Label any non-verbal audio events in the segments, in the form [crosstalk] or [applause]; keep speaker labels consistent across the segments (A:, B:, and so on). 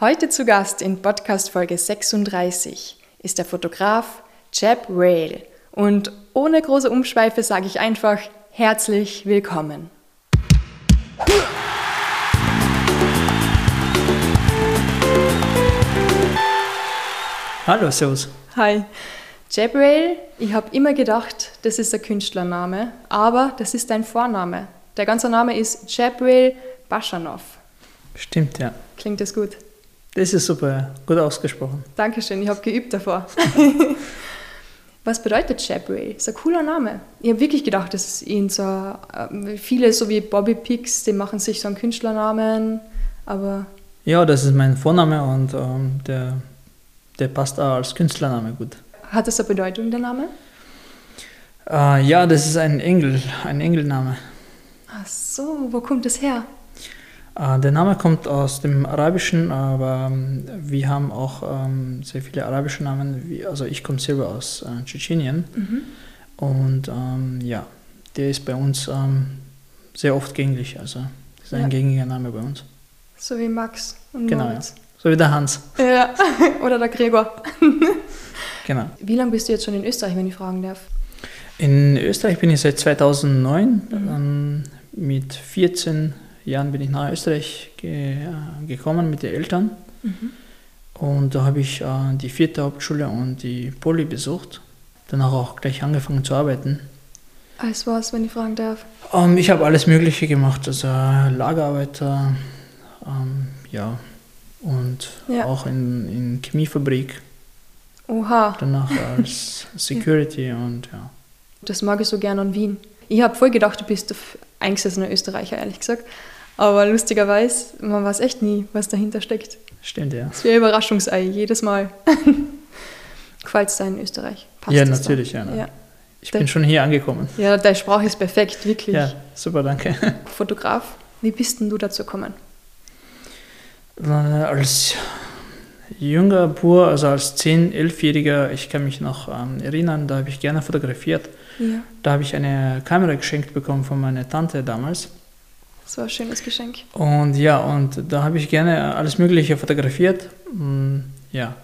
A: Heute zu Gast in Podcast Folge 36 ist der Fotograf Jeb Rail. Und ohne große Umschweife sage ich einfach herzlich willkommen.
B: Hallo, Servus.
A: Hi. Jabrail, ich habe immer gedacht, das ist ein Künstlername, aber das ist dein Vorname. Der ganze Name ist Jabrail Baschanov.
B: Stimmt, ja.
A: Klingt das gut?
B: Das ist super, gut ausgesprochen.
A: Dankeschön, ich habe geübt davor. [laughs] Was bedeutet Jabrail? Das ist ein cooler Name. Ich habe wirklich gedacht, dass es ihn so, äh, viele, so wie Bobby Pix, die machen sich so einen Künstlernamen, aber...
B: Ja, das ist mein Vorname und ähm, der, der passt auch als Künstlername gut.
A: Hat das eine Bedeutung, der Name?
B: Äh, ja, das ist ein Engel, ein Engelname.
A: Ach so, wo kommt das her?
B: Äh, der Name kommt aus dem Arabischen, aber ähm, wir haben auch ähm, sehr viele arabische Namen. Also ich komme selber aus äh, Tschetschenien
A: Mhm.
B: und ähm, ja, der ist bei uns ähm, sehr oft gängig. Also das ist ein
A: Ja.
B: gängiger Name bei uns.
A: So wie Max und
B: Genau,
A: Moritz.
B: So wie der Hans.
A: Ja. [laughs] Oder der Gregor. [laughs]
B: Genau.
A: Wie lange bist du jetzt schon in Österreich, wenn ich fragen darf?
B: In Österreich bin ich seit 2009.
A: Mhm.
B: Ähm, mit 14 Jahren bin ich nach Österreich ge äh, gekommen mit den Eltern.
A: Mhm.
B: Und da habe ich äh, die vierte Hauptschule und die Poli besucht. Danach auch gleich angefangen zu arbeiten.
A: Als was, wenn ich fragen darf?
B: Ähm, ich habe alles Mögliche gemacht, also Lagerarbeiter, ähm, ja, und
A: Ja.
B: auch in, in Chemiefabrik.
A: Oha,
B: Danach [laughs] als Security und ja.
A: das mag ich so gern an Wien. Ich habe voll gedacht, du bist ein eingesessener Österreicher, ehrlich gesagt. Aber lustigerweise, man weiß echt nie, was dahinter steckt.
B: Stimmt, ja.
A: Das wäre ein Überraschungsei, jedes Mal. [laughs] Gefällt es dir in Österreich? Passt
B: Ja,
A: da?
B: natürlich, ja, ne.
A: ja.
B: Ich bin schon hier angekommen.
A: Ja, deine Sprache ist perfekt, wirklich.
B: Ja, super, danke. [laughs]
A: Fotograf, wie bist denn du dazu gekommen?
B: Äh, Als junger Bur, also als 10-, 11-Jähriger, ich kann mich noch ähm, erinnern, da habe ich gerne fotografiert.
A: Ja,
B: Da habe ich eine Kamera geschenkt bekommen von meiner Tante damals.
A: Das war ein schönes Geschenk.
B: Und ja, und da habe ich gerne alles Mögliche fotografiert. Mm, Ja.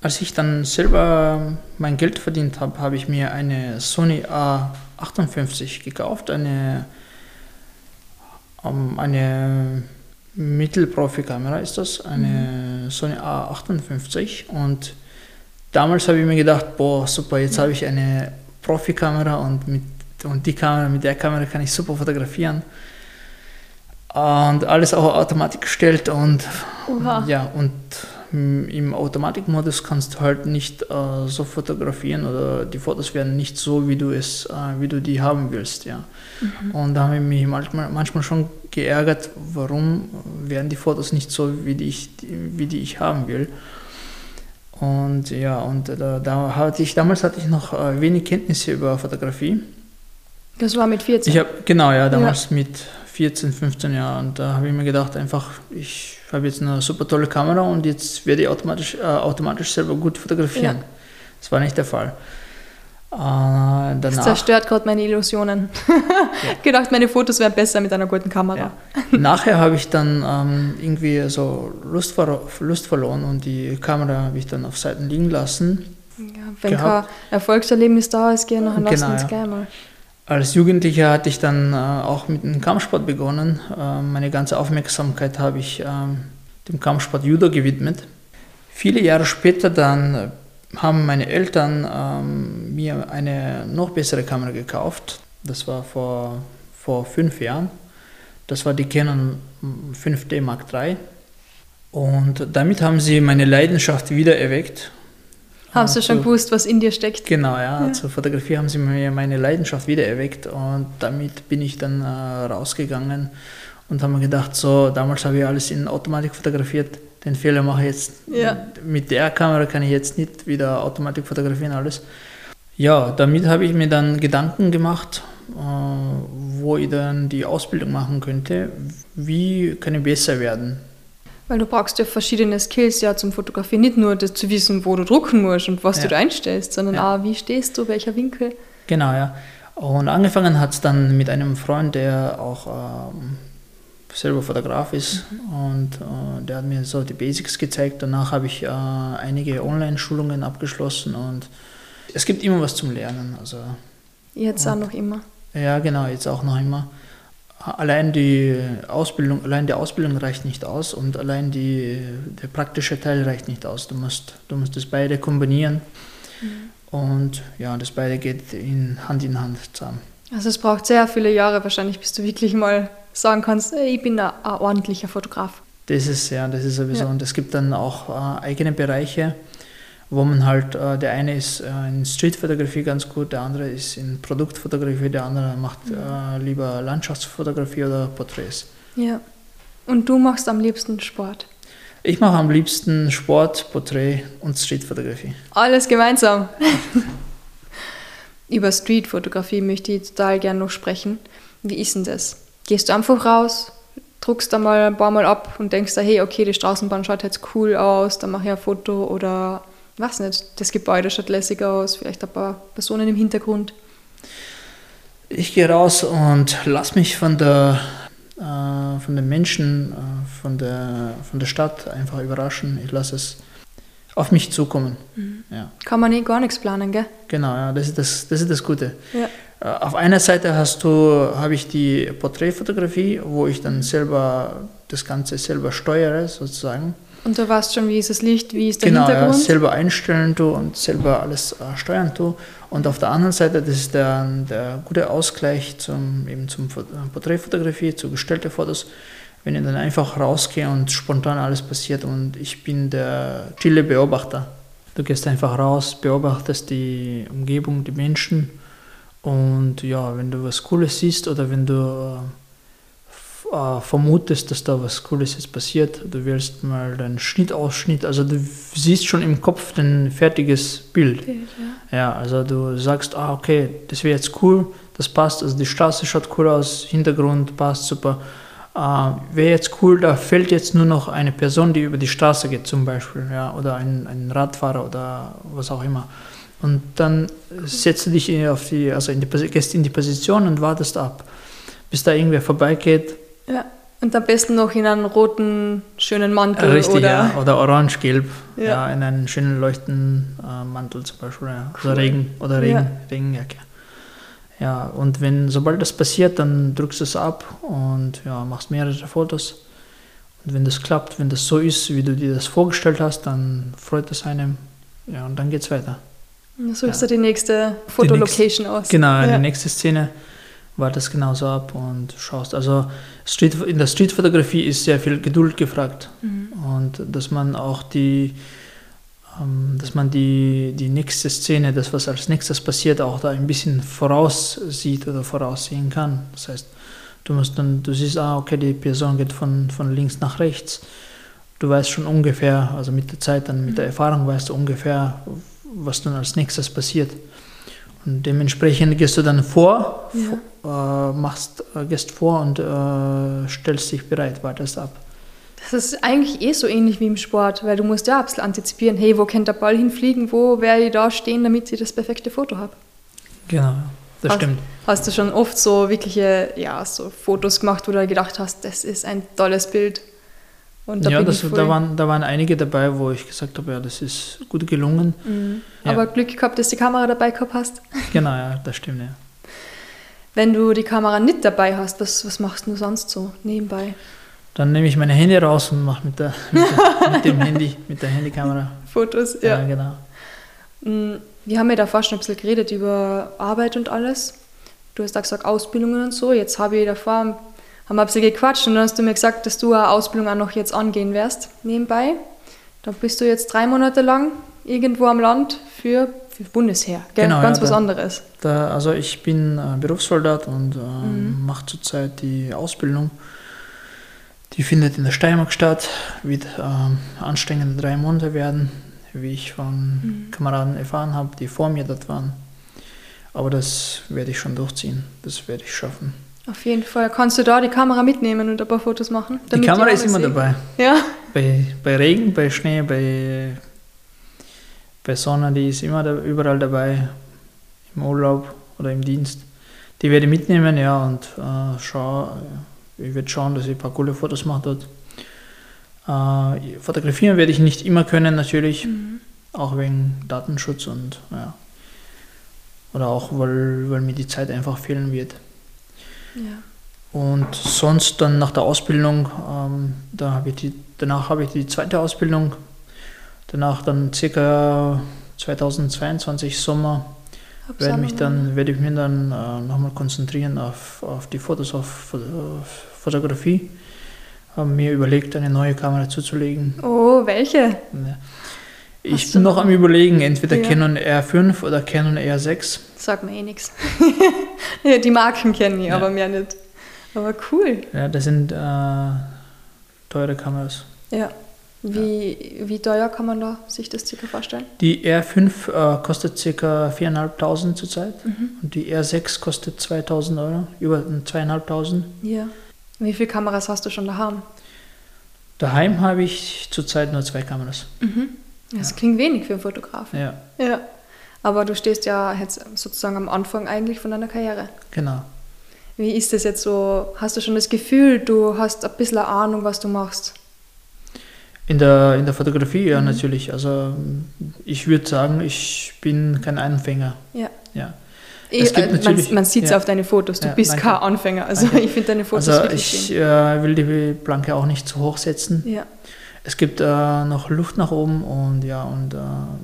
B: Als ich dann selber mein Geld verdient habe, habe ich mir eine Sony A58 gekauft, eine, ähm, eine Mittelprofi-Kamera ist das, eine Sony A58 und damals habe ich mir gedacht, boah, super, jetzt habe ich eine Profikamera und, mit, und die Kamera, mit der Kamera kann ich super fotografieren und alles auch automatisch gestellt und
A: Oha.
B: ja und im Automatikmodus kannst du halt nicht äh, so fotografieren oder die Fotos werden nicht so wie du es äh, wie du die haben willst ja. Und da habe ich mich manchmal, manchmal schon geärgert warum werden die Fotos nicht so wie die ich wie die ich haben will. Und ja und da, da hatte ich damals hatte ich noch äh, wenig Kenntnisse über Fotografie.
A: Das war mit 14.
B: ich habe genau ja damals mit 14, 15 Jahren und da habe ich mir gedacht einfach ich habe jetzt eine super tolle Kamera und jetzt werde ich automatisch äh, automatisch selber gut fotografieren.
A: Ja.
B: Das war nicht der Fall. Äh,
A: das
B: danach,
A: zerstört gerade meine Illusionen. [laughs] Gedacht, meine Fotos wären besser mit einer guten Kamera.
B: ja. Nachher habe ich dann ähm, irgendwie so Lust, ver Lust verloren und die Kamera habe ich dann auf Seiten liegen lassen.
A: Ja, wenn
B: Gehabt.
A: kein Erfolgserlebnis da ist, gehen nachher lassen
B: Genau,
A: uns
B: ja.
A: gleich mal.
B: Als Jugendlicher hatte ich dann äh, auch mit dem Kampfsport begonnen. Äh, meine ganze Aufmerksamkeit habe ich ähm, dem Kampfsport Judo gewidmet. Viele Jahre später dann äh, haben meine Eltern ähm, mir eine noch bessere Kamera gekauft. Das war vor, vor fünf Jahren. Das war die Canon 5D Mark III. Und damit haben sie meine Leidenschaft wieder erweckt.
A: Haben Sie schon gewusst, was in dir steckt?
B: Genau, ja, zur Fotografie haben sie mir meine Leidenschaft wiedererweckt und damit bin ich dann äh, rausgegangen und habe mir gedacht, so, damals habe ich alles in Automatik fotografiert, den Fehler mache ich jetzt.
A: Ja.
B: Mit der Kamera kann ich jetzt nicht wieder Automatik fotografieren, alles. Ja, damit habe ich mir dann Gedanken gemacht, äh, wo ich dann die Ausbildung machen könnte. Wie kann ich besser werden?
A: Weil du brauchst ja verschiedene Skills ja zum Fotografieren. Nicht nur das zu wissen, wo du drucken musst und was
B: Ja.
A: du da einstellst, sondern
B: Ja.
A: auch, wie stehst du, welcher Winkel.
B: Genau, ja. Und angefangen hat es dann mit einem Freund, der auch ähm, selber Fotograf ist mhm. und äh, der hat mir so die Basics gezeigt. Danach habe ich äh, einige Online-Schulungen abgeschlossen und es gibt immer was zum Lernen. Also,
A: jetzt und, auch noch immer.
B: Ja, genau, jetzt auch noch immer. Allein die Ausbildung, allein die Ausbildung reicht nicht aus und allein die, der praktische Teil reicht nicht aus. Du musst, du musst das beide kombinieren mhm. und ja, das beide geht in Hand in Hand zusammen.
A: Also es braucht sehr viele Jahre wahrscheinlich, bis du wirklich mal sagen kannst, ich bin ein, ein ordentlicher Fotograf.
B: Das ist ja, das ist sowieso. Ja. Und es gibt dann auch äh, eigene Bereiche, wo man halt, äh, der eine ist äh, in Streetfotografie ganz gut, der andere ist in Produktfotografie, der andere macht äh, lieber Landschaftsfotografie oder Porträts.
A: Ja. Und du machst am liebsten Sport?
B: Ich mache am liebsten Sport, Porträt und Streetfotografie.
A: Alles gemeinsam. [laughs] Über Streetfotografie möchte ich total gerne noch sprechen. Wie ist denn das? Gehst du einfach raus, druckst da mal ein paar Mal ab und denkst da, hey, okay, die Straßenbahn schaut jetzt cool aus, dann mache ich ein Foto oder weiß nicht, das Gebäude schaut lässig aus, vielleicht ein paar Personen im Hintergrund.
B: Ich gehe raus und lass mich von der äh, von den Menschen, äh, von, der, von der Stadt einfach überraschen. Ich lasse es auf mich zukommen.
A: Mhm. Ja. Kann man eh gar nichts planen, gell?
B: Genau, ja, das ist das, das, ist das Gute. Ja. Äh, auf einer Seite hast du, habe ich die Porträtfotografie, wo ich dann selber das Ganze selber steuere, sozusagen.
A: Und du weißt schon, wie ist das Licht, wie ist der
B: genau,
A: Hintergrund?
B: Genau, ja, selber einstellen tu und selber alles äh, steuern tu. Und auf der anderen Seite, das ist der, der gute Ausgleich zum, eben zum äh, Porträtfotografie, zu gestellten Fotos, wenn ich dann einfach rausgehe und spontan alles passiert und ich bin der stille Beobachter. Du gehst einfach raus, beobachtest die Umgebung, die Menschen und ja, wenn du was Cooles siehst oder wenn du äh, vermutest, dass da was Cooles jetzt passiert, du wählst mal deinen Schnittausschnitt, also du siehst schon im Kopf ein fertiges Bild. Bild ja. ja. also du sagst, ah, okay, das wäre jetzt cool, das passt, also die Straße schaut cool aus, Hintergrund passt super. Äh, wäre jetzt cool, da fällt jetzt nur noch eine Person, die über die Straße geht zum Beispiel, ja, oder ein, ein Radfahrer oder was auch immer. Und dann setzt du dich auf die, also in die, gehst in die Position und wartest ab, bis da irgendwer vorbeigeht
A: ja. Und am besten noch in einen roten, schönen Mantel.
B: Richtig, oder, ja. Oder orange-gelb. Ja. ja. in einen schönen leuchtenden äh, Mantel zum Beispiel. Ja. Cool. Oder Regen oder Regen, ja. Regenjacke. Ja, und wenn, sobald das passiert, dann drückst du es ab und ja, machst mehrere Fotos. Und wenn das klappt, wenn das so ist, wie du dir das vorgestellt hast, dann freut es einem. Ja, und dann geht's weiter.
A: Dann suchst ja. du die nächste Fotolocation aus.
B: Genau, die nächste Szene war das genauso ab und schaust. Also Street, in der Streetfotografie ist sehr viel Geduld gefragt mhm. und dass man auch die, ähm, dass man die, die nächste Szene, das was als nächstes passiert, auch da ein bisschen voraussieht oder voraussehen kann. Das heißt, du musst dann, du siehst, ah, okay, die Person geht von, von links nach rechts. Du weißt schon ungefähr, also mit der Zeit, dann mit der mhm. Erfahrung weißt du ungefähr, was dann als nächstes passiert. Und dementsprechend gehst du dann vor, ja äh, machst, äh, gehst vor und äh, stellst dich bereit, wartest ab.
A: Das ist eigentlich eh so ähnlich wie im Sport, weil du musst ja ein bisschen antizipieren, hey, wo könnte der Ball hinfliegen, wo werde ich da stehen, damit ich das perfekte Foto habe.
B: Genau, das
A: hast,
B: stimmt.
A: Hast du schon oft so wirkliche ja, so Fotos gemacht, wo du gedacht hast, das ist ein tolles Bild?
B: ja, das, da, waren, da waren einige dabei, wo ich gesagt habe, ja, das ist gut gelungen.
A: Mhm. Ja. Aber Glück gehabt, dass du die Kamera dabei gehabt hast.
B: Genau, ja, das stimmt, ja.
A: Wenn du die Kamera nicht dabei hast, was, was machst du sonst so nebenbei?
B: Dann nehme ich meine Handy raus und mache mit, der, mit, der, mit dem Handy, mit der Handykamera. [laughs]
A: Fotos, ja.
B: ja. genau.
A: Mm, wir haben ja davor schon ein bisschen geredet über Arbeit und alles. Du hast auch gesagt Ausbildungen und so. Jetzt habe ich davor, haben wir ein bisschen gequatscht und dann hast du mir gesagt, dass du eine Ausbildung auch noch jetzt angehen wirst, nebenbei. Da bist du jetzt drei Monate lang irgendwo am Land für Bundesheer, gell? Genau, ganz ja, was da, anderes.
B: Da, also ich bin äh, Berufssoldat und äh, mhm. mache zurzeit die Ausbildung. Die findet in der Steiermark statt, wird äh, anstrengende drei Monate werden, wie ich von mhm. Kameraden erfahren habe, die vor mir dort waren. Aber das werde ich schon durchziehen, das werde ich schaffen.
A: Auf jeden Fall. Kannst du da die Kamera mitnehmen und ein paar Fotos machen?
B: Die Kamera ist immer sehen? dabei.
A: Ja.
B: Bei, bei Regen, bei Schnee, bei bei Sonne, die ist immer da, überall dabei, im Urlaub oder im Dienst. Die werde ich mitnehmen, ja, und äh, schau, ich werde schauen, dass ich ein paar coole Fotos mache dort. Äh, fotografieren werde ich nicht immer können, natürlich, mhm. auch wegen Datenschutz und ja. Oder auch, weil, weil mir die Zeit einfach fehlen wird. Ja. Und sonst dann nach der Ausbildung, ähm, da habe ich die, danach habe ich die zweite Ausbildung, danach dann circa 2022 Sommer werde mich dann werde ich mich dann äh, nochmal konzentrieren auf, auf die Fotos auf, auf Fotografie. Habe mir überlegt, eine neue Kamera zuzulegen.
A: Oh, welche?
B: Ich Hast bin noch am überlegen, entweder ja. Canon R5 oder Canon R6.
A: Sag mir eh nichts. [laughs] die Marken kenne ich, ja. aber mehr nicht. Aber cool.
B: Ja, das sind äh, teure Kameras.
A: Ja. Wie, ja. wie teuer kann man da sich das circa vorstellen?
B: Die R5 äh, kostet ca. 4.500 zurzeit mhm. und die R6 kostet 2.000 Euro, über 2.500.
A: Ja. Wie viele Kameras hast du schon daheim?
B: Daheim habe ich zurzeit nur zwei Kameras.
A: Mhm. Das ja. klingt wenig für einen Fotografen.
B: Ja.
A: ja. Aber du stehst ja jetzt sozusagen am Anfang eigentlich von deiner Karriere.
B: Genau.
A: Wie ist das jetzt so? Hast du schon das Gefühl, du hast ein bisschen Ahnung, was du machst?
B: In der, in der Fotografie, ja, mhm. natürlich. Also ich würde sagen, ich bin kein Anfänger.
A: Ja.
B: ja.
A: Es gibt natürlich, man, man sieht es ja. auf deine Fotos, du ja, bist danke. kein Anfänger. Also danke. ich finde deine Fotos
B: also ich äh, will die Planke auch nicht zu hoch setzen.
A: Ja.
B: Es gibt äh, noch Luft nach oben und ja, und äh,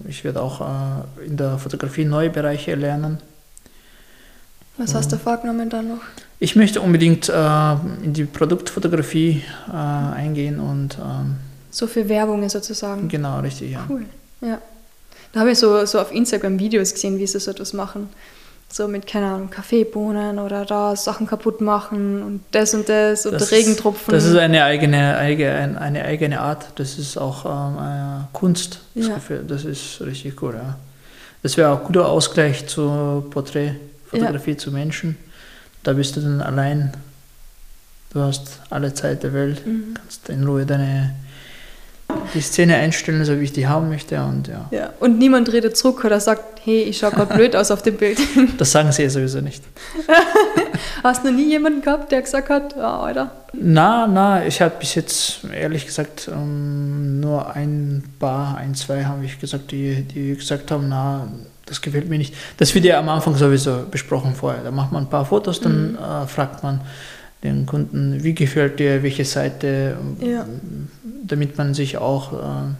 B: ich werde auch äh, in der Fotografie neue Bereiche lernen.
A: Was hast du vorgenommen dann noch?
B: Ich möchte unbedingt äh, in die Produktfotografie äh, eingehen und ähm,
A: so für Werbungen sozusagen.
B: Genau, richtig, ja.
A: Cool, ja. Da habe ich so, so auf Instagram Videos gesehen, wie sie so etwas machen. So mit, keine Ahnung, Kaffeebohnen oder da Sachen kaputt machen und das und das und das Regentropfen.
B: Ist, das ist eine eigene, eigene, eine eigene Art. Das ist auch ähm, Kunst. Das, ja. das ist richtig cool, ja. Das wäre auch ein guter Ausgleich zur Porträtfotografie ja. zu Menschen. Da bist du dann allein. Du hast alle Zeit der Welt, mhm. kannst in Ruhe deine die Szene einstellen, so wie ich die haben möchte. Und, ja.
A: Ja, und niemand redet zurück oder sagt, hey, ich schaue gerade blöd aus auf dem Bild. [laughs]
B: Das sagen sie ja sowieso nicht. [laughs]
A: Hast du noch nie jemanden gehabt, der gesagt hat, ja, Alter?
B: Na, na, ich habe bis jetzt ehrlich gesagt um, nur ein paar, ein, zwei habe ich gesagt, die, die gesagt haben, na, das gefällt mir nicht. Das wird ja am Anfang sowieso besprochen vorher. Da macht man ein paar Fotos, dann mhm. äh, fragt man, den Kunden, wie gefällt dir welche Seite, ja. damit man sich auch, äh,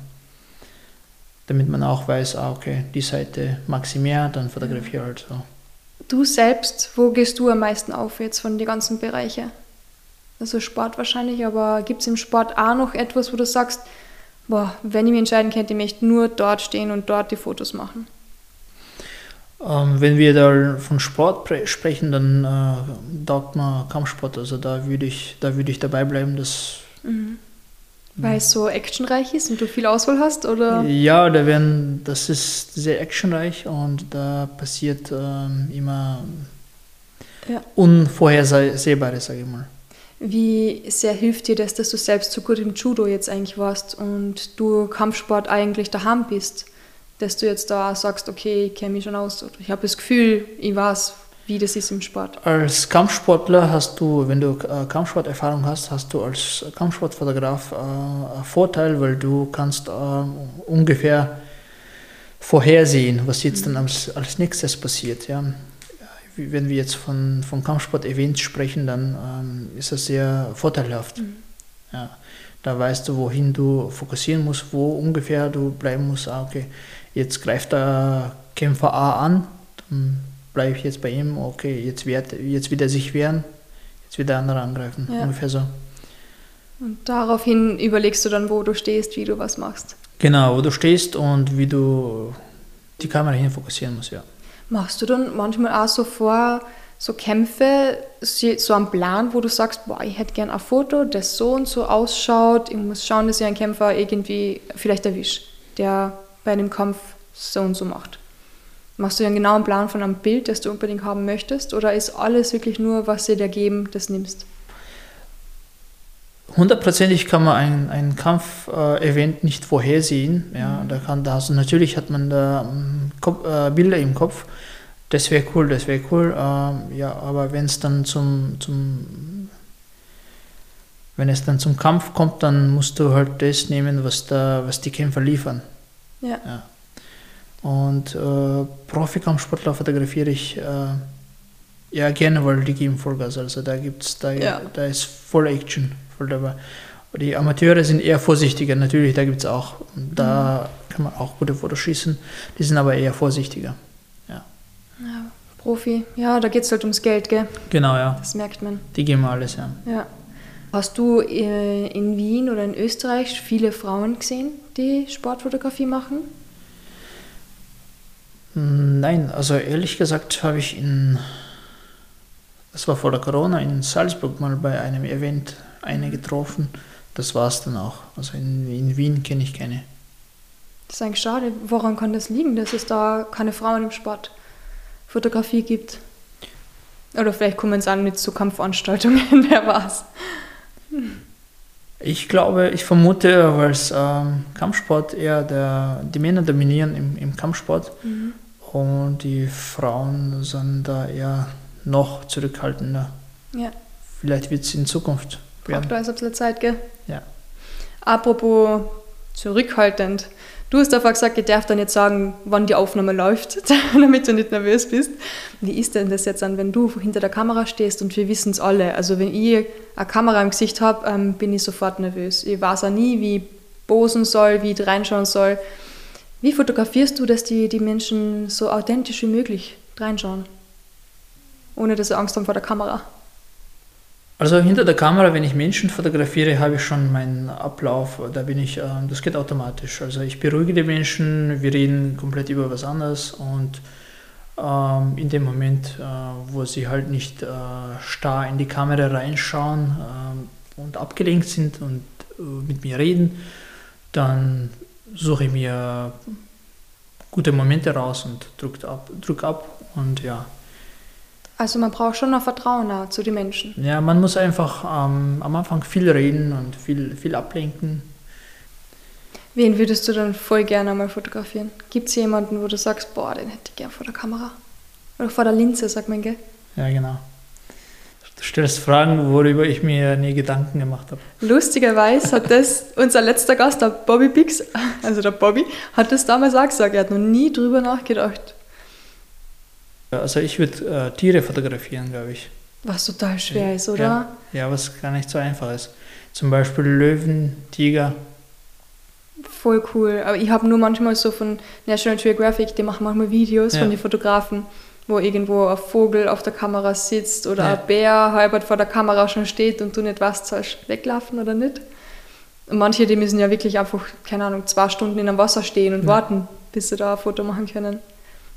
B: damit man auch weiß, ah, okay, die Seite mag sie mehr, dann fotografiere halt so.
A: Du selbst, wo gehst du am meisten auf jetzt von den ganzen Bereichen? Also Sport wahrscheinlich, aber gibt es im Sport auch noch etwas, wo du sagst, boah, wenn ich mich entscheiden könnte, ich möchte nur dort stehen und dort die Fotos machen?
B: Ähm, wenn wir da von Sport sprechen, dann äh, taugt man Kampfsport. Also da würde ich, da würde ich dabei bleiben. Dass,
A: mhm. Weil es so actionreich ist und du viel Auswahl hast, oder?
B: Ja, da werden, das ist sehr actionreich und da passiert ähm, immer ja. Unvorhersehbares, sage ich mal.
A: Wie sehr hilft dir das, dass du selbst so gut im Judo jetzt eigentlich warst und du Kampfsport eigentlich daheim bist? Dass du jetzt da sagst, okay, ich kenne mich schon aus. Oder ich habe das Gefühl, ich weiß, wie das ist im Sport.
B: Als Kampfsportler hast du, wenn du äh, Kampfsporterfahrung hast, hast du als Kampfsportfotograf äh, einen Vorteil, weil du kannst äh, ungefähr vorhersehen, was jetzt dann als, als nächstes passiert. Ja. Wenn wir jetzt von, von Kampfsport-Events sprechen, dann ähm, ist das sehr vorteilhaft. Mhm. Ja. Da weißt du, wohin du fokussieren musst, wo ungefähr du bleiben musst. Ah, okay, jetzt greift der Kämpfer A an, dann bleibe ich jetzt bei ihm, okay, jetzt wird, jetzt wird er sich wehren, jetzt wird der andere angreifen, ja. ungefähr so.
A: Und daraufhin überlegst du dann, wo du stehst, wie du was machst.
B: Genau, wo du stehst und wie du die Kamera hin fokussieren musst, ja.
A: Machst du dann manchmal auch so vor, so Kämpfe, so einen Plan, wo du sagst, boah, ich hätte gern ein Foto, das so und so ausschaut, ich muss schauen, dass ich einen Kämpfer irgendwie vielleicht erwische, der bei einem Kampf so und so macht. Machst du einen genauen Plan von einem Bild, das du unbedingt haben möchtest, oder ist alles wirklich nur, was sie dir geben, das nimmst?
B: Hundertprozentig kann man ein, ein Kampf-Event nicht vorhersehen. Ja, mhm. da kann, also natürlich hat man da ähm, Kopf, äh, Bilder im Kopf. Das wäre cool, das wäre cool. Ähm, ja, aber wenn es dann zum, zum wenn es dann zum Kampf kommt, dann musst du halt das nehmen, was, da, was die Kämpfer liefern.
A: Ja.
B: Ja. Und äh, Profikampfsportler fotografiere ich äh, ja gerne, weil die geben Vollgas. Also da gibt's, da,
A: Ja.
B: da ist voll Action voll dabei. Die Amateure sind eher vorsichtiger, natürlich, da gibt es auch, da kann man auch gute Fotos schießen, die sind aber eher vorsichtiger.
A: ja. Profi, ja, da geht es halt ums Geld, gell?
B: Genau, ja.
A: Das merkt man.
B: Die geben alles, ja.
A: Ja. Hast du äh, in Wien oder in Österreich viele Frauen gesehen, die Sportfotografie machen?
B: Nein, also ehrlich gesagt habe ich in, das war vor der Corona, in Salzburg mal bei einem Event eine getroffen. Das war es dann auch. Also in, in Wien kenne ich keine.
A: Das ist eigentlich schade. Woran kann das liegen, dass es da keine Frauen im Sport Fotografie gibt? Oder vielleicht kommen sie auch nicht zu Kampfveranstaltungen, [laughs] wer weiß.
B: Ich glaube, ich vermute, weil es ähm, Kampfsport eher der, die Männer dominieren im, im Kampfsport und die Frauen sind da eher noch zurückhaltender.
A: Ja,
B: Vielleicht wird es in Zukunft
A: braucht
B: werden.
A: alles ein bisschen Zeit, gell?
B: Ja.
A: Apropos zurückhaltend. Du hast einfach gesagt, ich darf dann nicht sagen, wann die Aufnahme läuft, [laughs] damit du nicht nervös bist. Wie ist denn das jetzt dann, wenn du hinter der Kamera stehst und wir wissen es alle? Also wenn ich eine Kamera im Gesicht habe, ähm, bin ich sofort nervös. Ich weiß auch nie, wie ich posen soll, wie ich reinschauen soll. Wie fotografierst du, dass die, die Menschen so authentisch wie möglich reinschauen? Ohne dass sie Angst haben vor der Kamera.
B: Also hinter der Kamera, wenn ich Menschen fotografiere, habe ich schon meinen Ablauf. Da bin ich, ähm, das geht automatisch. Also ich beruhige die Menschen, wir reden komplett über was anderes und ähm, in dem Moment, äh, wo sie halt nicht äh, starr in die Kamera reinschauen ähm, und abgelenkt sind und äh, mit mir reden, dann suche ich mir gute Momente raus und drücke ab, drück ab und ja.
A: Also man braucht schon noch Vertrauen auch zu den Menschen.
B: Ja, man muss einfach ähm, am Anfang viel reden und viel, viel ablenken.
A: Wen würdest du dann voll gerne mal fotografieren? Gibt es jemanden, wo du sagst, boah, den hätte ich gern vor der Kamera? Oder vor der Linse, sagt man, gell?
B: Ja, genau. Du stellst Fragen, worüber ich mir nie Gedanken gemacht habe.
A: Lustigerweise hat das [laughs] unser letzter Gast, der Bobby Pix, also der Bobby, hat das damals auch gesagt. Er hat noch nie drüber nachgedacht.
B: Also ich würde äh, Tiere fotografieren, glaube ich.
A: Was total schwer ist, oder?
B: Ja, ja, was gar nicht so einfach ist. Zum Beispiel Löwen, Tiger.
A: Voll cool. Aber ich habe nur manchmal so von National Geographic, die machen manchmal Videos
B: Ja.
A: von den Fotografen, wo irgendwo ein Vogel auf der Kamera sitzt oder ein Bär halbert vor der Kamera schon steht und du nicht weißt, sollst weglaufen oder nicht. Und manche, die müssen ja wirklich einfach, keine Ahnung, zwei Stunden in einem Wasser stehen und warten, bis sie da ein Foto machen können.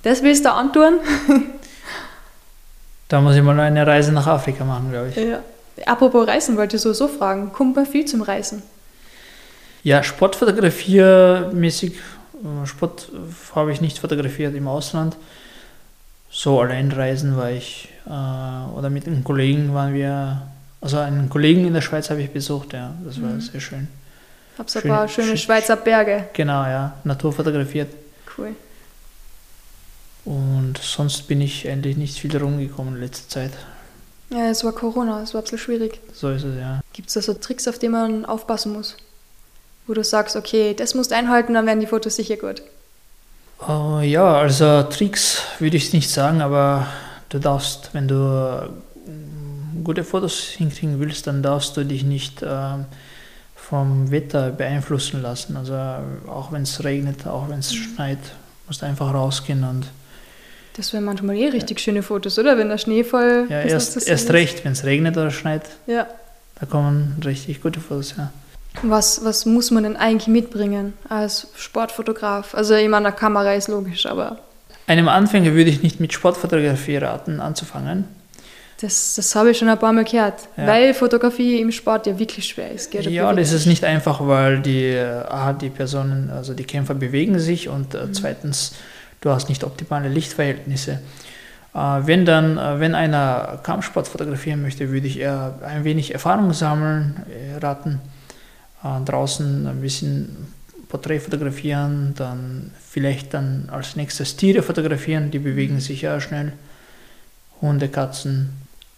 A: Das willst du antun? [laughs]
B: Da muss ich mal eine Reise nach Afrika machen, glaube ich.
A: Ja. Apropos Reisen, wollte ich sowieso fragen. Kommt man viel zum Reisen?
B: Ja, Sportfotografiermäßig, äh, Sport habe ich nicht fotografiert im Ausland. So allein reisen war ich, äh, oder mit einem Kollegen waren wir, also einen Kollegen in der Schweiz habe ich besucht, ja, das war
A: Mhm.
B: sehr schön.
A: Hab so ein
B: Schön-
A: paar schöne
B: schön-
A: Schweizer Berge.
B: Genau, ja, Natur fotografiert.
A: Cool.
B: Und sonst bin ich eigentlich nicht viel rumgekommen in letzter Zeit.
A: Ja, es war Corona, es war ein bisschen schwierig.
B: So ist es, ja.
A: Gibt es da so Tricks, auf die man aufpassen muss? Wo du sagst, okay, das musst du einhalten, dann werden die Fotos sicher gut.
B: Oh, ja, also Tricks würde ich nicht sagen, aber du darfst, wenn du äh, gute Fotos hinkriegen willst, dann darfst du dich nicht ähm, vom Wetter beeinflussen lassen. Also äh, auch wenn es regnet, auch wenn es schneit, musst du einfach rausgehen und
A: Das wären manchmal eh richtig schöne Fotos, oder? Wenn der Schnee voll.
B: ja,
A: ist,
B: erst, erst recht, wenn es regnet oder schneit,
A: Ja.
B: da kommen richtig gute Fotos, ja.
A: Was, was muss man denn eigentlich mitbringen als Sportfotograf? Also, ich meine, eine Kamera ist logisch, aber
B: Einem Anfänger würde ich nicht mit Sportfotografie raten, anzufangen.
A: das, das habe ich schon ein paar Mal gehört.
B: Ja.
A: Weil Fotografie im Sport ja wirklich schwer ist. Gell?
B: Ja, das ist nicht einfach, weil die, äh, A, die Personen, also die Kämpfer bewegen sich und
A: Mhm.
B: äh, zweitens, du hast nicht optimale Lichtverhältnisse. Äh, wenn dann, äh, wenn einer Kampfsport fotografieren möchte, würde ich eher ein wenig Erfahrung sammeln, äh, raten. Draußen ein bisschen Porträt fotografieren, dann vielleicht dann als nächstes Tiere fotografieren, die bewegen sich ja schnell. Hunde, Katzen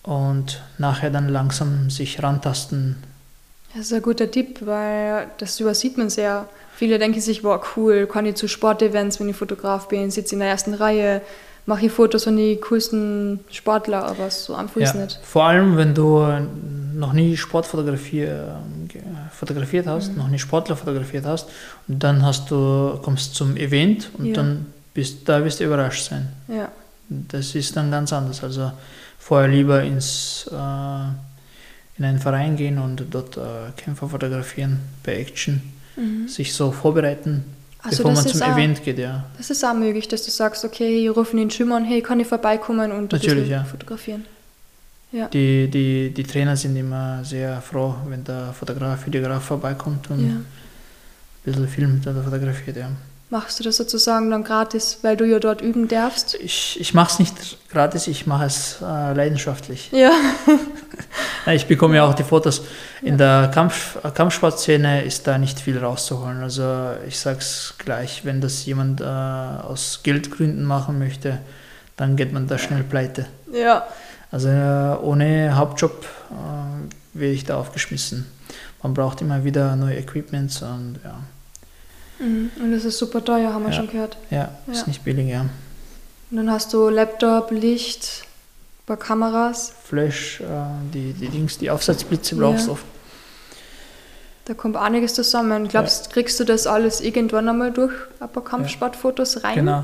B: und nachher dann langsam sich rantasten
A: Das ist ein guter Tipp, weil das übersieht man sehr. Viele denken sich, wow, cool, kann ich zu Sportevents, wenn ich Fotograf bin, sitze in der ersten Reihe, mache ich Fotos von den coolsten Sportler, aber so einfach ist
B: Ja,
A: nicht.
B: vor allem, wenn du noch nie Sport fotografier, ge- fotografiert hast,
A: Mhm.
B: noch nie Sportler fotografiert hast, und dann hast du, kommst zum Event und
A: Ja.
B: dann bist da wirst du überrascht sein.
A: Ja,
B: Das ist dann ganz anders. Also vorher lieber ins, äh, in einen Verein gehen und dort äh, Kämpfer fotografieren bei Action, sich so vorbereiten,
A: Also
B: bevor man zum
A: auch-
B: Event geht, ja.
A: das ist auch möglich, dass du sagst, okay, ich rufe den Schwimmer an, hey, kann ich vorbeikommen und
B: Natürlich, ja.
A: fotografieren. Ja.
B: Die, die, die Trainer sind immer sehr froh, wenn der Fotograf, Videograf vorbeikommt und
A: ja.
B: ein bisschen filmt oder fotografiert, ja.
A: Machst du das sozusagen dann gratis, weil du ja dort üben darfst?
B: Ich, ich mache es nicht gratis, ich mache es äh, leidenschaftlich.
A: Ja. [laughs]
B: Ja, Ich bekomme ja auch die Fotos. In der Kampf, äh, Kampfsportszene ist da nicht viel rauszuholen. Also ich sag's gleich, wenn das jemand äh, aus Geldgründen machen möchte, dann geht man da schnell pleite.
A: Ja.
B: Also äh, ohne Hauptjob äh, werde ich da aufgeschmissen. Man braucht immer wieder neue Equipments und ja.
A: Und das ist super teuer, haben wir
B: Ja.
A: schon gehört.
B: ja,
A: Ja.
B: ist nicht billig, ja.
A: Und dann hast du Laptop, Licht, ein paar Kameras.
B: Flash, äh, die, die Dings, die Aufsatzblitze brauchst du
A: Ja.
B: oft.
A: Da kommt einiges zusammen. Glaubst kriegst du das alles irgendwann einmal durch ein paar Kampfsportfotos rein?
B: Genau.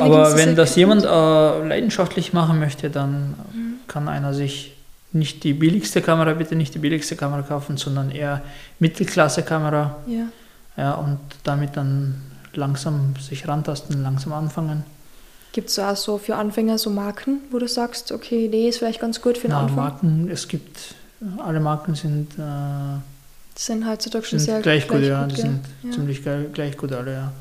B: Aber wenn das jemand äh, leidenschaftlich machen möchte, dann
A: Mhm.
B: kann einer sich nicht die billigste Kamera, bitte nicht die billigste Kamera kaufen, sondern eher Mittelklasse-Kamera.
A: Ja.
B: Ja, und damit dann langsam sich rantasten, langsam anfangen.
A: Gibt es auch so für Anfänger so Marken, wo du sagst, okay, die ist vielleicht ganz gut für den
B: Na,
A: Anfang?
B: Marken, es gibt, alle Marken sind, äh,
A: Die sind heutzutage schon
B: sind
A: sehr
B: gleich gut, ja, die sind
A: Ja.
B: ziemlich geil, gleich gut alle, ja.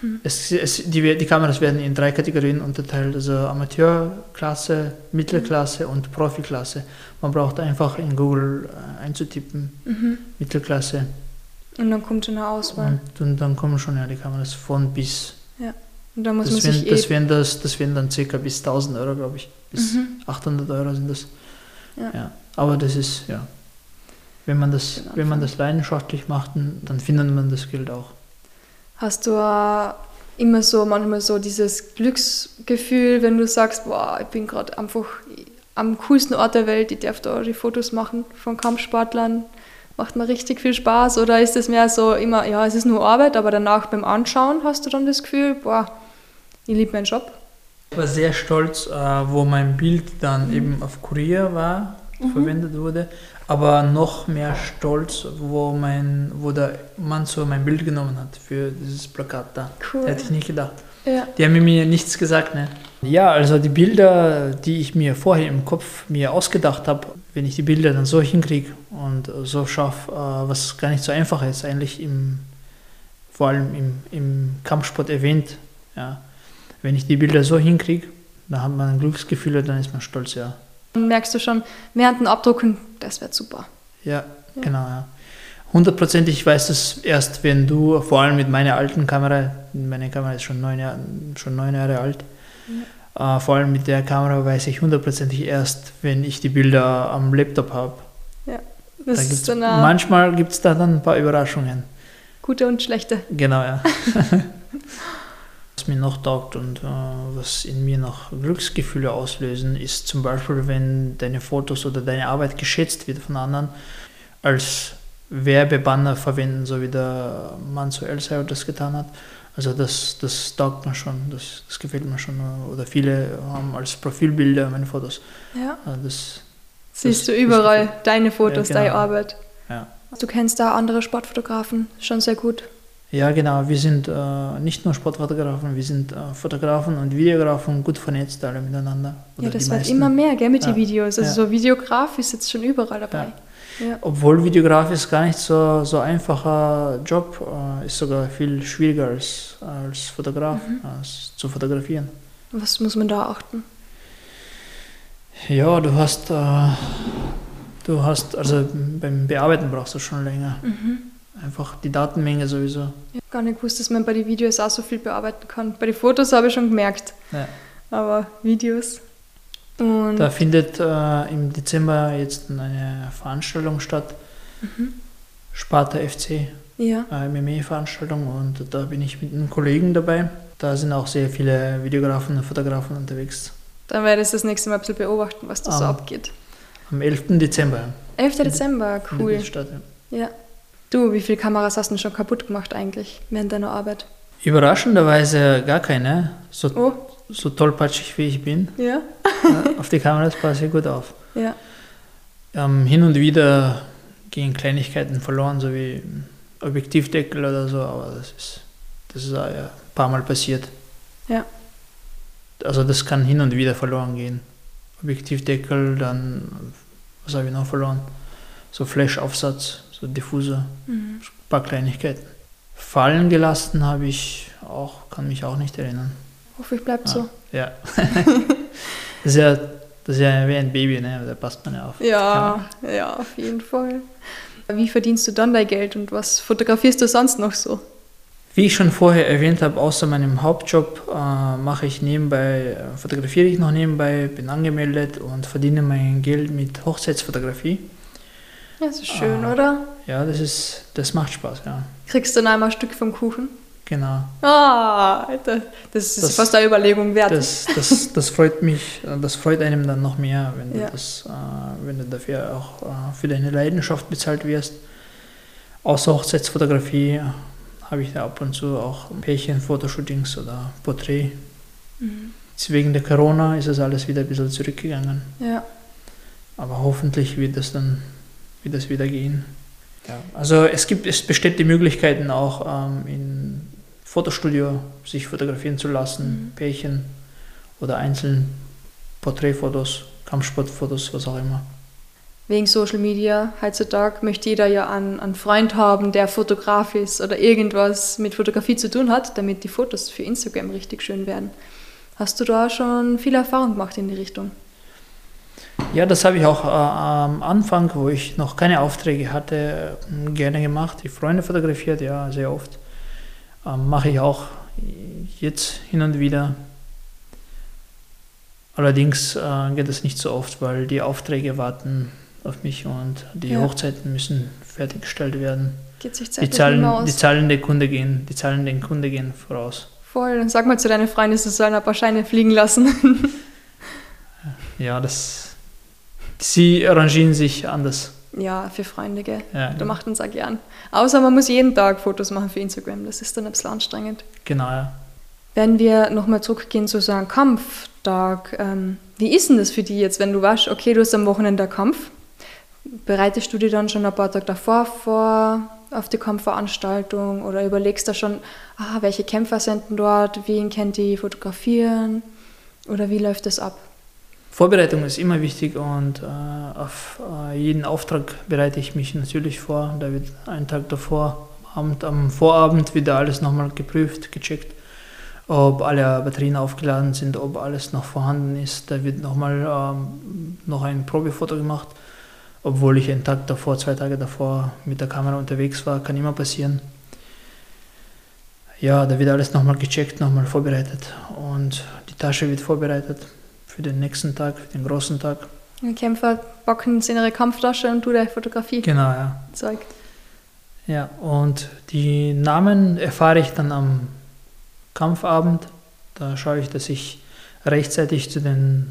A: Hm.
B: Es, es, die, die Kameras werden in drei Kategorien unterteilt, also Amateurklasse, Mittelklasse und Profiklasse. Man braucht einfach in Google äh, einzutippen,
A: Mhm.
B: Mittelklasse,
A: Und dann kommt schon eine Auswahl.
B: und, und dann kommen schon ja die Kameras von bis.
A: Und dann muss
B: Das
A: man
B: wären,
A: sich
B: das,
A: eh...
B: wären das, das wären dann circa bis 1000 Euro, glaube ich. Bis
A: Mhm.
B: 800 Euro sind das.
A: Ja.
B: Aber das ist, ja. Wenn man das,
A: den
B: wenn man das leidenschaftlich macht, dann findet man das Geld auch.
A: Hast du auch immer so manchmal so dieses Glücksgefühl, wenn du sagst, boah, ich bin gerade einfach am coolsten Ort der Welt, ich darf da die Fotos machen von Kampfsportlern, macht mir richtig viel Spaß oder ist es mehr so immer, ja, es ist nur Arbeit, aber danach beim Anschauen hast du dann das Gefühl, boah, ich liebe meinen Job.
B: Ich war sehr stolz, äh, wo mein Bild dann eben auf Kurier war, verwendet wurde, aber noch mehr stolz, wo, mein, wo der Mann so mein Bild genommen hat für dieses Plakat da.
A: Cool.
B: Hätte ich nicht gedacht.
A: Ja.
B: Die haben mir nichts gesagt, ne? Ja, also die Bilder, die ich mir vorher im Kopf mir ausgedacht habe, wenn ich die Bilder dann so hinkriege und so schaffe, äh, was gar nicht so einfach ist, eigentlich im, vor allem im, im Kampfsport erwähnt, ja. Wenn ich die Bilder so hinkriege, dann hat man ein Glücksgefühl und dann ist man stolz, ja.
A: Dann merkst du schon, während dem Abdrucken, das wird super.
B: Ja, genau, ja. Hundertprozentig weiß das erst, wenn du, vor allem mit meiner alten Kamera, meine Kamera ist schon neun, Jahr, schon neun Jahre alt, äh, vor allem mit der Kamera weiß ich hundertprozentig erst, wenn ich die Bilder am Laptop habe.
A: Das
B: Da
A: ist
B: gibt's, manchmal gibt es da dann ein paar Überraschungen.
A: gute und schlechte.
B: Genau, ja. [laughs] was mir noch taugt und äh, was in mir noch Glücksgefühle auslösen, ist zum Beispiel, wenn deine Fotos oder deine Arbeit geschätzt wird von anderen, als Werbebanner verwenden, so wie der Mann zu Elsa das getan hat. Also das, das taugt mir schon, das, das gefällt mir schon. Oder viele haben als Profilbilder meine Fotos.
A: Ja.
B: Also das,
A: Siehst
B: Das-
A: du
B: das
A: überall deine Fotos,
B: Ja, genau.
A: deine Arbeit.
B: Ja.
A: Du kennst da andere Sportfotografen schon sehr gut.
B: Ja, genau. Wir sind äh, nicht nur Sportfotografen, wir sind äh, Fotografen und Videografen gut vernetzt alle miteinander.
A: Ja,
B: Oder
A: das
B: die
A: wird immer mehr, gell, mit
B: Ja.
A: den Videos. Also
B: Ja.
A: so Videograf ist jetzt schon überall dabei. Ja.
B: Obwohl Videograf ist gar nicht so, so einfacher Job, äh, ist sogar viel schwieriger als, als Fotograf,
A: Mhm.
B: als zu fotografieren.
A: Was muss man da achten?
B: Ja, du hast, äh, du hast, also beim Bearbeiten brauchst du schon länger. Einfach die Datenmenge sowieso.
A: Ich habe gar nicht gewusst, dass man bei den Videos auch so viel bearbeiten kann. Bei den Fotos habe ich schon gemerkt.
B: Ja.
A: Aber Videos. Und
B: Da findet äh, im Dezember jetzt eine Veranstaltung statt. Sparta FC,
A: Ja.
B: äh, MMA-Veranstaltung und da bin ich mit einem Kollegen dabei. Da sind auch sehr viele Videografen und Fotografen unterwegs.
A: Dann werde ich das nächste Mal ein bisschen beobachten, was da so abgeht.
B: Am 11. Dezember.
A: 11. Dezember, cool.
B: das statt, ja.
A: Ja. Du, wie viele Kameras hast du denn schon kaputt gemacht eigentlich während deiner Arbeit?
B: Überraschenderweise gar keine. So,
A: Oh,
B: so tollpatschig wie ich bin. [laughs]
A: ja.
B: auf die Kameras passe ich gut auf.
A: Ja.
B: Ähm, hin und wieder gehen Kleinigkeiten verloren, so wie Objektivdeckel oder so, aber das ist, das ist auch ja ein paar Mal passiert.
A: Ja.
B: Also das kann hin und wieder verloren gehen. Objektivdeckel, dann, was habe ich noch verloren? So Flash-Aufsatz, so Diffuser,
A: Mhm.
B: ein paar Kleinigkeiten. Fallen gelassen habe ich auch, kann mich auch nicht erinnern.
A: Hoffe ich bleibt
B: Ah.
A: so.
B: Ja. [laughs] das, ist ja das ist ja wie ein Baby, ne? da passt man ja auf.
A: Ja, ja, auf jeden Fall. Wie verdienst du dann dein Geld und was fotografierst du sonst noch so?
B: Wie ich schon vorher erwähnt habe, außer meinem Hauptjob äh, mache ich nebenbei, äh, fotografiere ich noch nebenbei, bin angemeldet und verdiene mein Geld mit Hochzeitsfotografie.
A: Ja, das ist schön,
B: Ah.
A: oder?
B: Ja, das ist, das macht Spaß, ja.
A: Kriegst du dann einmal ein Stück vom Kuchen?
B: Genau.
A: Ah, Alter, das ist
B: Das-
A: fast eine Überlegung wert.
B: Das, das, das freut mich, das freut einem dann noch mehr, wenn du,
A: Ja.
B: das, äh, wenn du dafür auch äh, für deine Leidenschaft bezahlt wirst. Außer Hochzeitsfotografie äh, habe ich da ab und zu auch Pärchen-Fotoshootings oder Porträt.
A: Mhm.
B: Jetzt Wegen der Corona ist das alles wieder ein bisschen zurückgegangen.
A: Ja,
B: Aber hoffentlich wird das dann wird das wieder gehen. Ja, also es gibt, es besteht die Möglichkeiten auch ähm, in Fotostudio sich fotografieren zu lassen,
A: Mhm.
B: Pärchen oder einzeln Porträtfotos, Kampfsportfotos, was auch immer.
A: wegen Social Media heutzutage möchte jeder ja einen, einen Freund haben, der Fotograf ist oder irgendwas mit Fotografie zu tun hat, damit die Fotos für Instagram richtig schön werden. Hast du da schon viel Erfahrung gemacht in die Richtung?
B: Ja, das habe ich auch äh, am Anfang, wo ich noch keine Aufträge hatte, äh, gerne gemacht. Die Freunde fotografiert, ja, sehr oft. Ähm, mache ich auch jetzt hin und wieder. Allerdings äh, geht es nicht so oft, weil die Aufträge warten auf mich und die
A: Ja.
B: Hochzeiten müssen fertiggestellt werden.
A: Geht sich
B: Die
A: zeitlich
B: Zahlen, die? Zahlen der Kunde gehen, die Zahlen den Kunde gehen voraus.
A: Voll. Dann sag mal zu deinen Freunden, sie sollen ein paar Scheine fliegen lassen. [laughs]
B: Ja, das. Sie arrangieren sich anders.
A: Ja, für Freunde, gell?
B: Ja,
A: Da macht uns auch gern. Außer man muss jeden Tag Fotos machen für Instagram. Das ist dann ein bisschen anstrengend.
B: genau, ja.
A: Wenn wir nochmal zurückgehen zu so einem Kampftag, ähm, wie ist denn das für dich jetzt, wenn du weißt, okay, du hast am Wochenende einen Kampf? Bereitest du dich dann schon ein paar Tage davor vor auf die Kampfveranstaltung oder überlegst da schon, ah, welche Kämpfer sind denn dort, wen kennt die fotografieren oder wie läuft das ab?
B: Vorbereitung ist immer wichtig und äh, auf äh, jeden Auftrag bereite ich mich natürlich vor. Da wird einen Tag davor, Abend, am Vorabend wieder alles nochmal geprüft, gecheckt, ob alle Batterien aufgeladen sind, ob alles noch vorhanden ist. Da wird nochmal ähm, noch ein Probefoto gemacht, obwohl ich einen Tag davor, zwei Tage davor mit der Kamera unterwegs war, kann immer passieren. Ja, da wird alles nochmal gecheckt, nochmal vorbereitet und die Tasche wird vorbereitet für den nächsten Tag, für den großen Tag.
A: Die Kämpfer packen in ihre Kampftasche und du deine Fotografie
B: Genau, ja.
A: Zeug.
B: Ja, und die Namen erfahre ich dann am Kampfabend. Da schaue ich, dass ich rechtzeitig zu den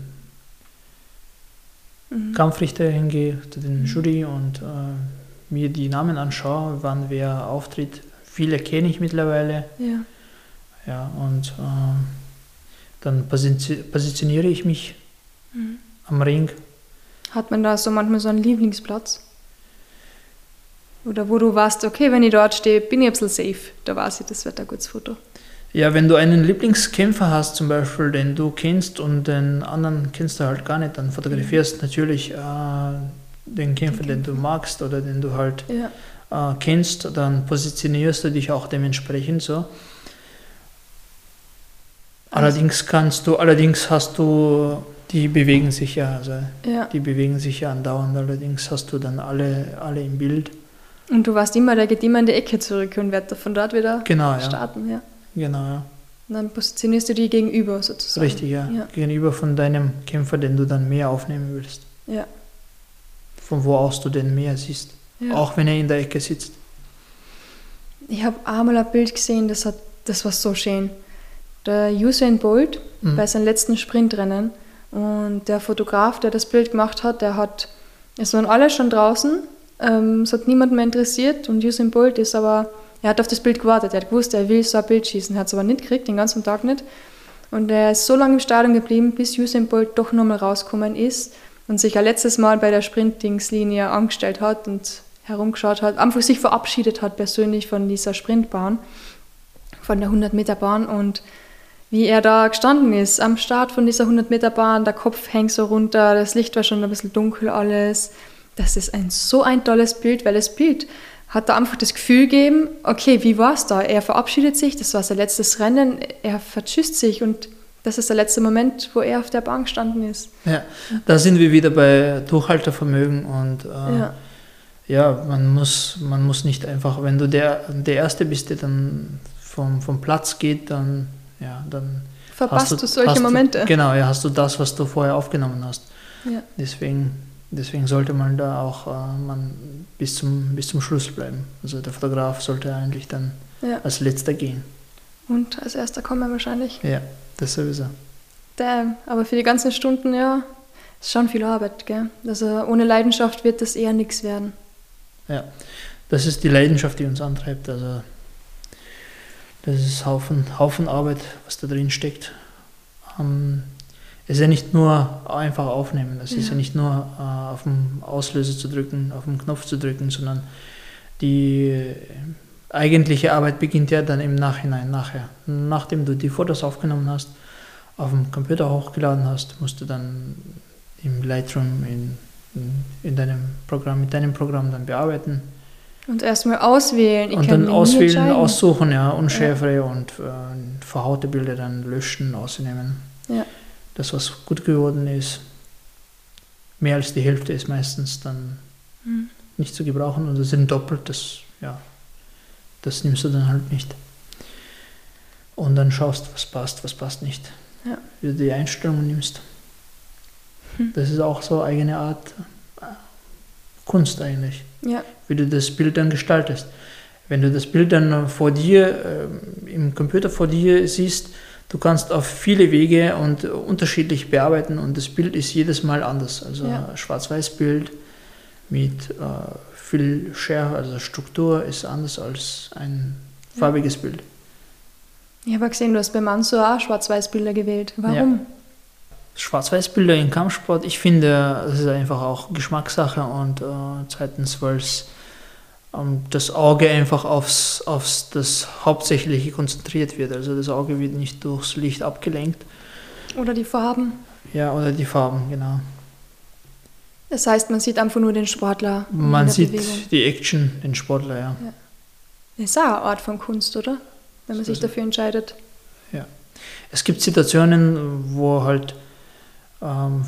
A: Mhm.
B: Kampfrichter hingehe, zu den Jury und äh, mir die Namen anschaue, wann wer auftritt. Viele kenne ich mittlerweile.
A: Ja.
B: Ja, und äh, dann position positioniere ich mich
A: Mhm.
B: am Ring.
A: Hat man da so manchmal so einen Lieblingsplatz? Oder wo du weißt, okay, wenn ich dort stehe, bin ich ein bisschen safe. Da weiß ich, das wird ein gutes Foto.
B: Ja, wenn du einen Lieblingskämpfer hast, zum Beispiel, den du kennst und den anderen kennst du halt gar nicht, dann fotografierst natürlich äh, den Kämpfer, den du magst oder den du halt
A: Ja.
B: äh, kennst, dann positionierst du dich auch dementsprechend so. Allerdings kannst du, allerdings hast du, die bewegen sich ja, also
A: ja.
B: die bewegen sich ja andauernd, allerdings hast du dann alle, alle im Bild.
A: Und du weißt immer, der geht immer in die Ecke zurück und wird von dort wieder
B: Genau, ja.
A: starten. Ja.
B: Genau, ja.
A: Und dann positionierst du die gegenüber sozusagen.
B: Richtig, ja.
A: Ja.
B: Gegenüber von deinem Kämpfer, den du dann mehr aufnehmen willst.
A: Ja.
B: Von wo aus du den mehr siehst. ja. auch wenn er in der Ecke sitzt.
A: Ich habe einmal ein Bild gesehen, das, hat, das war so schön. Der Usain Bolt mhm. bei seinem letzten Sprintrennen. Und der Fotograf, der das Bild gemacht hat, der hat, es waren alle schon draußen, ähm, es hat niemand mehr interessiert. Und Usain Bolt ist aber, er hat auf das Bild gewartet, er hat gewusst, er will so ein Bild schießen, er hat es aber nicht gekriegt, den ganzen Tag nicht. Und er ist so lange im Stadion geblieben, bis Usain Bolt doch nochmal rausgekommen ist und sich ein letztes Mal bei der Sprintdingslinie angestellt hat und herumgeschaut hat, einfach sich verabschiedet hat persönlich von dieser Sprintbahn, von der 100-Meter-Bahn und wie er da gestanden ist am Start von dieser 100-Meter-Bahn, der Kopf hängt so runter, das Licht war schon ein bisschen dunkel alles. Das ist ein so ein tolles Bild, weil das Bild hat da einfach das Gefühl gegeben, okay, wie war es da? Er verabschiedet sich, das war sein letztes Rennen, er vertschüsst sich und das ist der letzte Moment, wo er auf der Bahn gestanden ist.
B: Ja, da sind wir wieder bei Durchhaltevermögen und äh, ja. ja, man, muss, man muss nicht einfach, wenn du der, der Erste bist, der dann vom, vom Platz geht, dann, ja, dann
A: verpasst du, du, solche Momente.
B: Du, genau, ja, hast du das, was du vorher aufgenommen hast. Ja. Deswegen, deswegen sollte man da auch äh, man bis, zum, bis zum Schluss bleiben. Also der Fotograf sollte eigentlich dann ja. als letzter gehen.
A: Und als erster kommen wahrscheinlich.
B: Ja. Das sowieso.
A: Damn, aber für die ganzen Stunden, ja, ist schon viel Arbeit, gell? Also ohne Leidenschaft wird das eher nichts werden.
B: Ja, das ist die Leidenschaft, die uns antreibt. Also das ist Haufen, Haufen Arbeit, was da drin steckt. Ähm, es ist ja nicht nur einfach aufnehmen, es ja. ist ja nicht nur äh, auf den Auslöser zu drücken, auf den Knopf zu drücken, sondern die eigentliche Arbeit beginnt ja dann im Nachhinein, nachher. Nachdem du die Fotos aufgenommen hast, auf dem Computer hochgeladen hast, musst du dann im Lightroom in, in, deinem Programm, mit deinem Programm dann bearbeiten.
A: Und erstmal auswählen.
B: Ich und dann auswählen, aussuchen, ja, unschärfere ja. und äh, verhaute Bilder dann löschen, ausnehmen. Ja. Das, was gut geworden ist, mehr als die Hälfte ist meistens dann mhm. nicht zu gebrauchen und das sind doppelt, das, ja, das nimmst du dann halt nicht. Und dann schaust, was passt, was passt nicht. Ja. Wie du die Einstellungen nimmst. Hm. Das ist auch so eigene Art äh, Kunst eigentlich. Ja. Wie du das Bild dann gestaltest. Wenn du das Bild dann vor dir, äh, im Computer vor dir siehst, du kannst auf viele Wege und unterschiedlich bearbeiten und das Bild ist jedes Mal anders. Also ja. Schwarz-Weiß-Bild mit äh, viel Schärfe, also Struktur ist anders als ein farbiges ja. Bild.
A: Ich habe gesehen, du hast bei Manso auch Schwarz-Weiß-Bilder gewählt. Warum? Ja.
B: Schwarz-Weiß-Bilder im Kampfsport, ich finde, es ist einfach auch Geschmackssache und äh, zweitens, weil es ähm, das Auge einfach aufs, aufs das Hauptsächliche konzentriert wird. Also das Auge wird nicht durchs Licht abgelenkt.
A: Oder die Farben.
B: Ja, oder die Farben, genau.
A: Das heißt, man sieht einfach nur den Sportler.
B: Man sieht Bewegung. die Action, den Sportler, ja. ja.
A: Das ist auch eine Art von Kunst, oder? Wenn man sich dafür entscheidet.
B: Ja. Es gibt Situationen, wo halt ähm,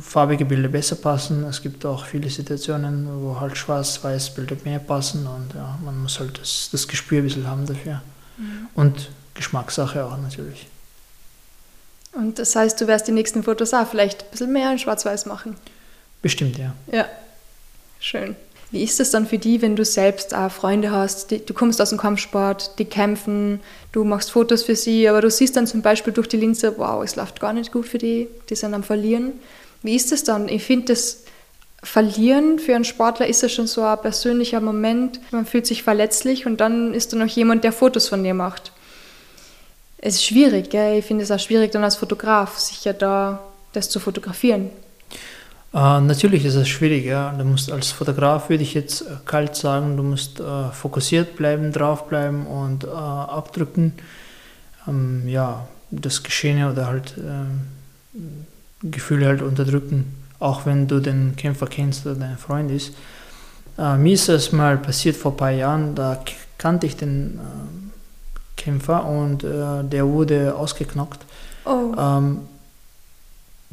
B: farbige Bilder besser passen. Es gibt auch viele Situationen, wo halt schwarz-weiß Bilder mehr passen und ja, man muss halt das, das Gespür ein bisschen haben dafür. Mhm. Und Geschmackssache auch natürlich.
A: Und das heißt, du wirst die nächsten Fotos auch vielleicht ein bisschen mehr in schwarz-weiß machen.
B: Bestimmt, ja.
A: Ja, schön. Wie ist es dann für die, wenn du selbst auch Freunde hast, die, du kommst aus dem Kampfsport, die kämpfen, du machst Fotos für sie, aber du siehst dann zum Beispiel durch die Linse, wow, es läuft gar nicht gut für die, die sind am Verlieren. Wie ist es dann? Ich finde, das Verlieren für einen Sportler ist ja schon so ein persönlicher Moment, man fühlt sich verletzlich und dann ist da noch jemand, der Fotos von dir macht. Es ist schwierig, gell? ich finde es auch schwierig dann als Fotograf, sich ja da das zu fotografieren.
B: Äh, natürlich ist es schwierig, ja. Du musst als Fotograf, würde ich jetzt äh, kalt sagen, du musst äh, fokussiert bleiben, draufbleiben und äh, abdrücken. Ähm, ja, das Geschehene oder halt äh, Gefühle halt unterdrücken, auch wenn du den Kämpfer kennst oder dein Freund ist. Äh, mir ist das mal passiert vor ein paar Jahren, da kannte ich den Kämpfer und der wurde ausgeknockt. Oh. Ähm,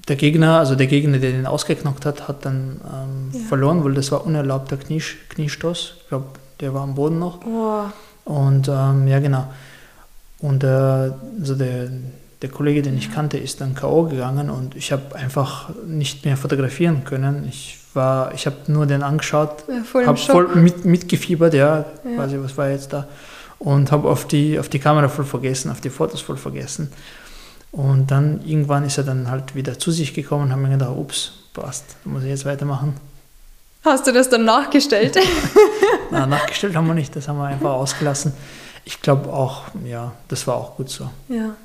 B: der Gegner, also der Gegner, der den ausgeknockt hat, hat dann ähm, ja. verloren, weil das war unerlaubter Knie, Kniestoß. Ich glaube, der war am Boden noch. Oh. Und ähm, ja, genau. Und äh, also der, der Kollege, den ich kannte, ist dann K.O. gegangen und ich habe einfach nicht mehr fotografieren können. Ich war, ich habe nur den angeschaut,
A: Ja,
B: habe voll mit, mitgefiebert, ja,
A: Ja.
B: quasi, was war jetzt da. Und habe auf die, auf die Kamera voll vergessen, auf die Fotos voll vergessen. Und dann irgendwann ist er dann halt wieder zu sich gekommen und haben mir gedacht, ups, passt, da muss ich jetzt weitermachen.
A: Hast du das dann nachgestellt? [laughs]
B: Na, nachgestellt haben wir nicht, das haben wir einfach ausgelassen. Ich glaube auch, ja, das war auch gut so.
A: ja.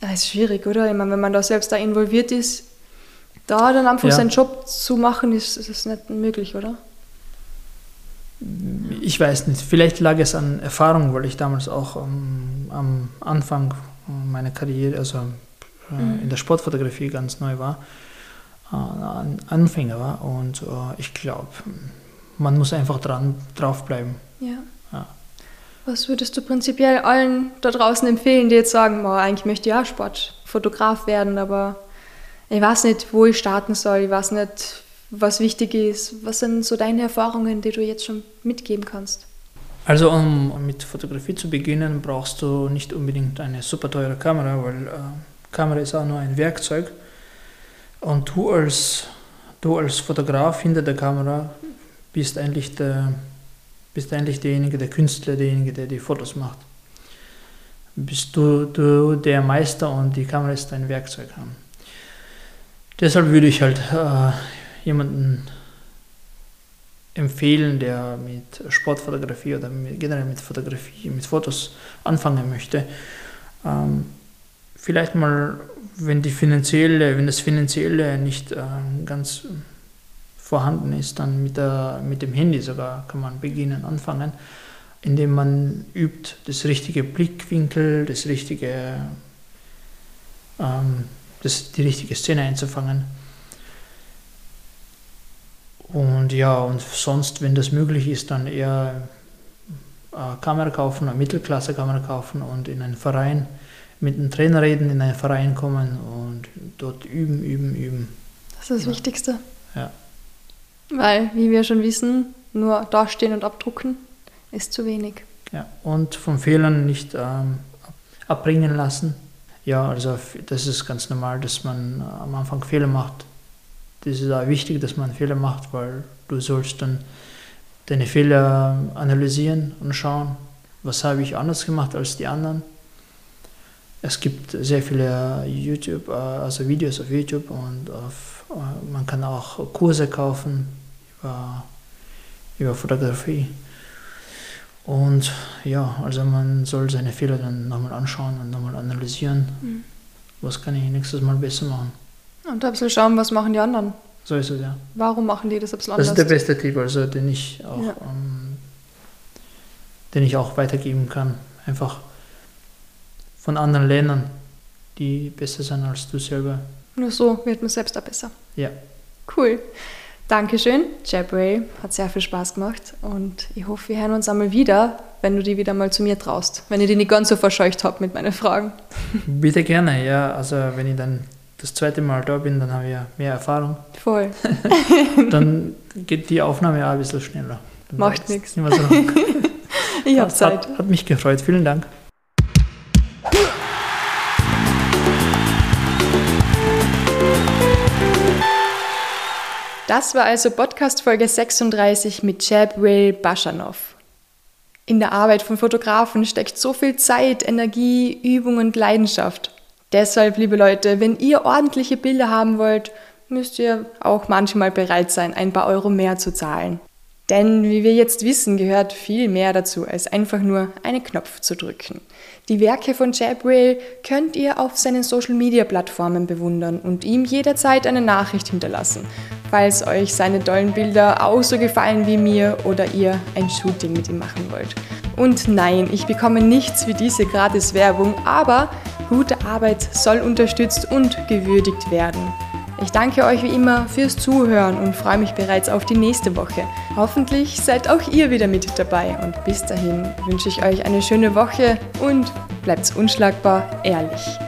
A: Das ist schwierig, oder? Ich meine, wenn man da selbst da involviert ist, da dann einfach
B: Ja.
A: seinen Job zu machen, ist, ist es nicht möglich, oder?
B: Ich weiß nicht, vielleicht lag es an Erfahrung, weil ich damals auch ähm, am Anfang meiner Karriere, also äh,
A: Mhm.
B: in der Sportfotografie ganz neu war, äh, ein Anfänger war und äh, ich glaube, man muss einfach dran draufbleiben.
A: Ja.
B: Ja.
A: Was würdest du prinzipiell allen da draußen empfehlen, die jetzt sagen, "Boah, eigentlich möchte ich ja Sportfotograf werden, aber ich weiß nicht, wo ich starten soll, ich weiß nicht, was wichtig ist. Was sind so deine Erfahrungen, die du jetzt schon mitgeben kannst?
B: Also um mit Fotografie zu beginnen, brauchst du nicht unbedingt eine super teure Kamera, weil äh, Kamera ist auch nur ein Werkzeug. Und du als, du als Fotograf hinter der Kamera bist eigentlich, der, bist eigentlich derjenige, der Künstler, derjenige, der die Fotos macht. Bist du, du der Meister und die Kamera ist dein Werkzeug. Deshalb würde ich halt äh, jemanden empfehlen, der mit Sportfotografie oder mit, generell mit Fotografie, mit Fotos anfangen möchte. Ähm, vielleicht mal, wenn die finanzielle, wenn das finanzielle nicht äh, ganz vorhanden ist, dann mit, der, mit dem Handy sogar kann man beginnen, anfangen, indem man übt, das richtige Blickwinkel, das richtige, ähm, das, die richtige Szene einzufangen. Und ja, und sonst, wenn das möglich ist, dann eher äh, Kamera kaufen, eine Mittelklasse-Kamera kaufen und in einen Verein mit einem Trainer reden, in einen Verein kommen und dort üben, üben, üben.
A: Das ist das
B: Ja.
A: Wichtigste.
B: Ja.
A: Weil, wie wir schon wissen, nur dastehen und abdrucken ist zu wenig.
B: Ja, und von Fehlern nicht ähm, ab- abbringen lassen. Ja, also das ist ganz normal, dass man äh, am Anfang Fehler macht. Das ist auch wichtig, dass man Fehler macht, weil du sollst dann deine Fehler analysieren und schauen, was habe ich anders gemacht als die anderen. Es gibt sehr viele YouTube, äh, also Videos auf YouTube und auf, äh, man kann auch Kurse kaufen über, über Fotografie. Und ja, also man soll seine Fehler dann nochmal anschauen und nochmal analysieren.
A: Mhm.
B: Was kann ich nächstes Mal besser machen?
A: Und ein bisschen schauen, was machen die anderen.
B: So ist es ja.
A: Warum machen die das ein bisschen
B: Das
A: anders?
B: ist der beste Tipp, also den ich auch,
A: Ja.
B: ähm, den ich auch weitergeben kann. Einfach von anderen lernen, die besser sind als du selber.
A: Nur so wird man selbst auch besser.
B: Ja.
A: Cool. Dankeschön, Jabray. Hat sehr viel Spaß gemacht und ich hoffe, wir hören uns einmal wieder, wenn du die wieder mal zu mir traust. Wenn ich die nicht ganz so verscheucht habe mit meinen Fragen.
B: Bitte gerne, ja. Also wenn ich dann das zweite Mal da bin, dann habe ich ja mehr Erfahrung.
A: Voll. [laughs]
B: Dann geht die Aufnahme auch ein bisschen schneller. Dann
A: Macht
B: dauert's
A: nix.
B: nicht mehr so. [laughs]
A: Ich habe Zeit.
B: Hat, hat mich gefreut. Vielen Dank.
A: Das war also Podcast Folge 36 mit Jabray Baschanov. In der Arbeit von Fotografen steckt so viel Zeit, Energie, Übung und Leidenschaft. Deshalb, liebe Leute, wenn ihr ordentliche Bilder haben wollt, müsst ihr auch manchmal bereit sein, ein paar Euro mehr zu zahlen. Denn wie wir jetzt wissen, gehört viel mehr dazu, als einfach nur einen Knopf zu drücken. Die Werke von Jabrail könnt ihr auf seinen Social-Media-Plattformen bewundern und ihm jederzeit eine Nachricht hinterlassen, falls euch seine tollen Bilder auch so gefallen wie mir oder ihr ein Shooting mit ihm machen wollt. Und nein, ich bekomme nichts wie diese Gratis-Werbung, aber gute Arbeit soll unterstützt und gewürdigt werden. Ich danke euch wie immer fürs Zuhören und freue mich bereits auf die nächste Woche. Hoffentlich seid auch ihr wieder mit dabei und bis dahin wünsche ich euch eine schöne Woche und bleibt unschlagbar ehrlich.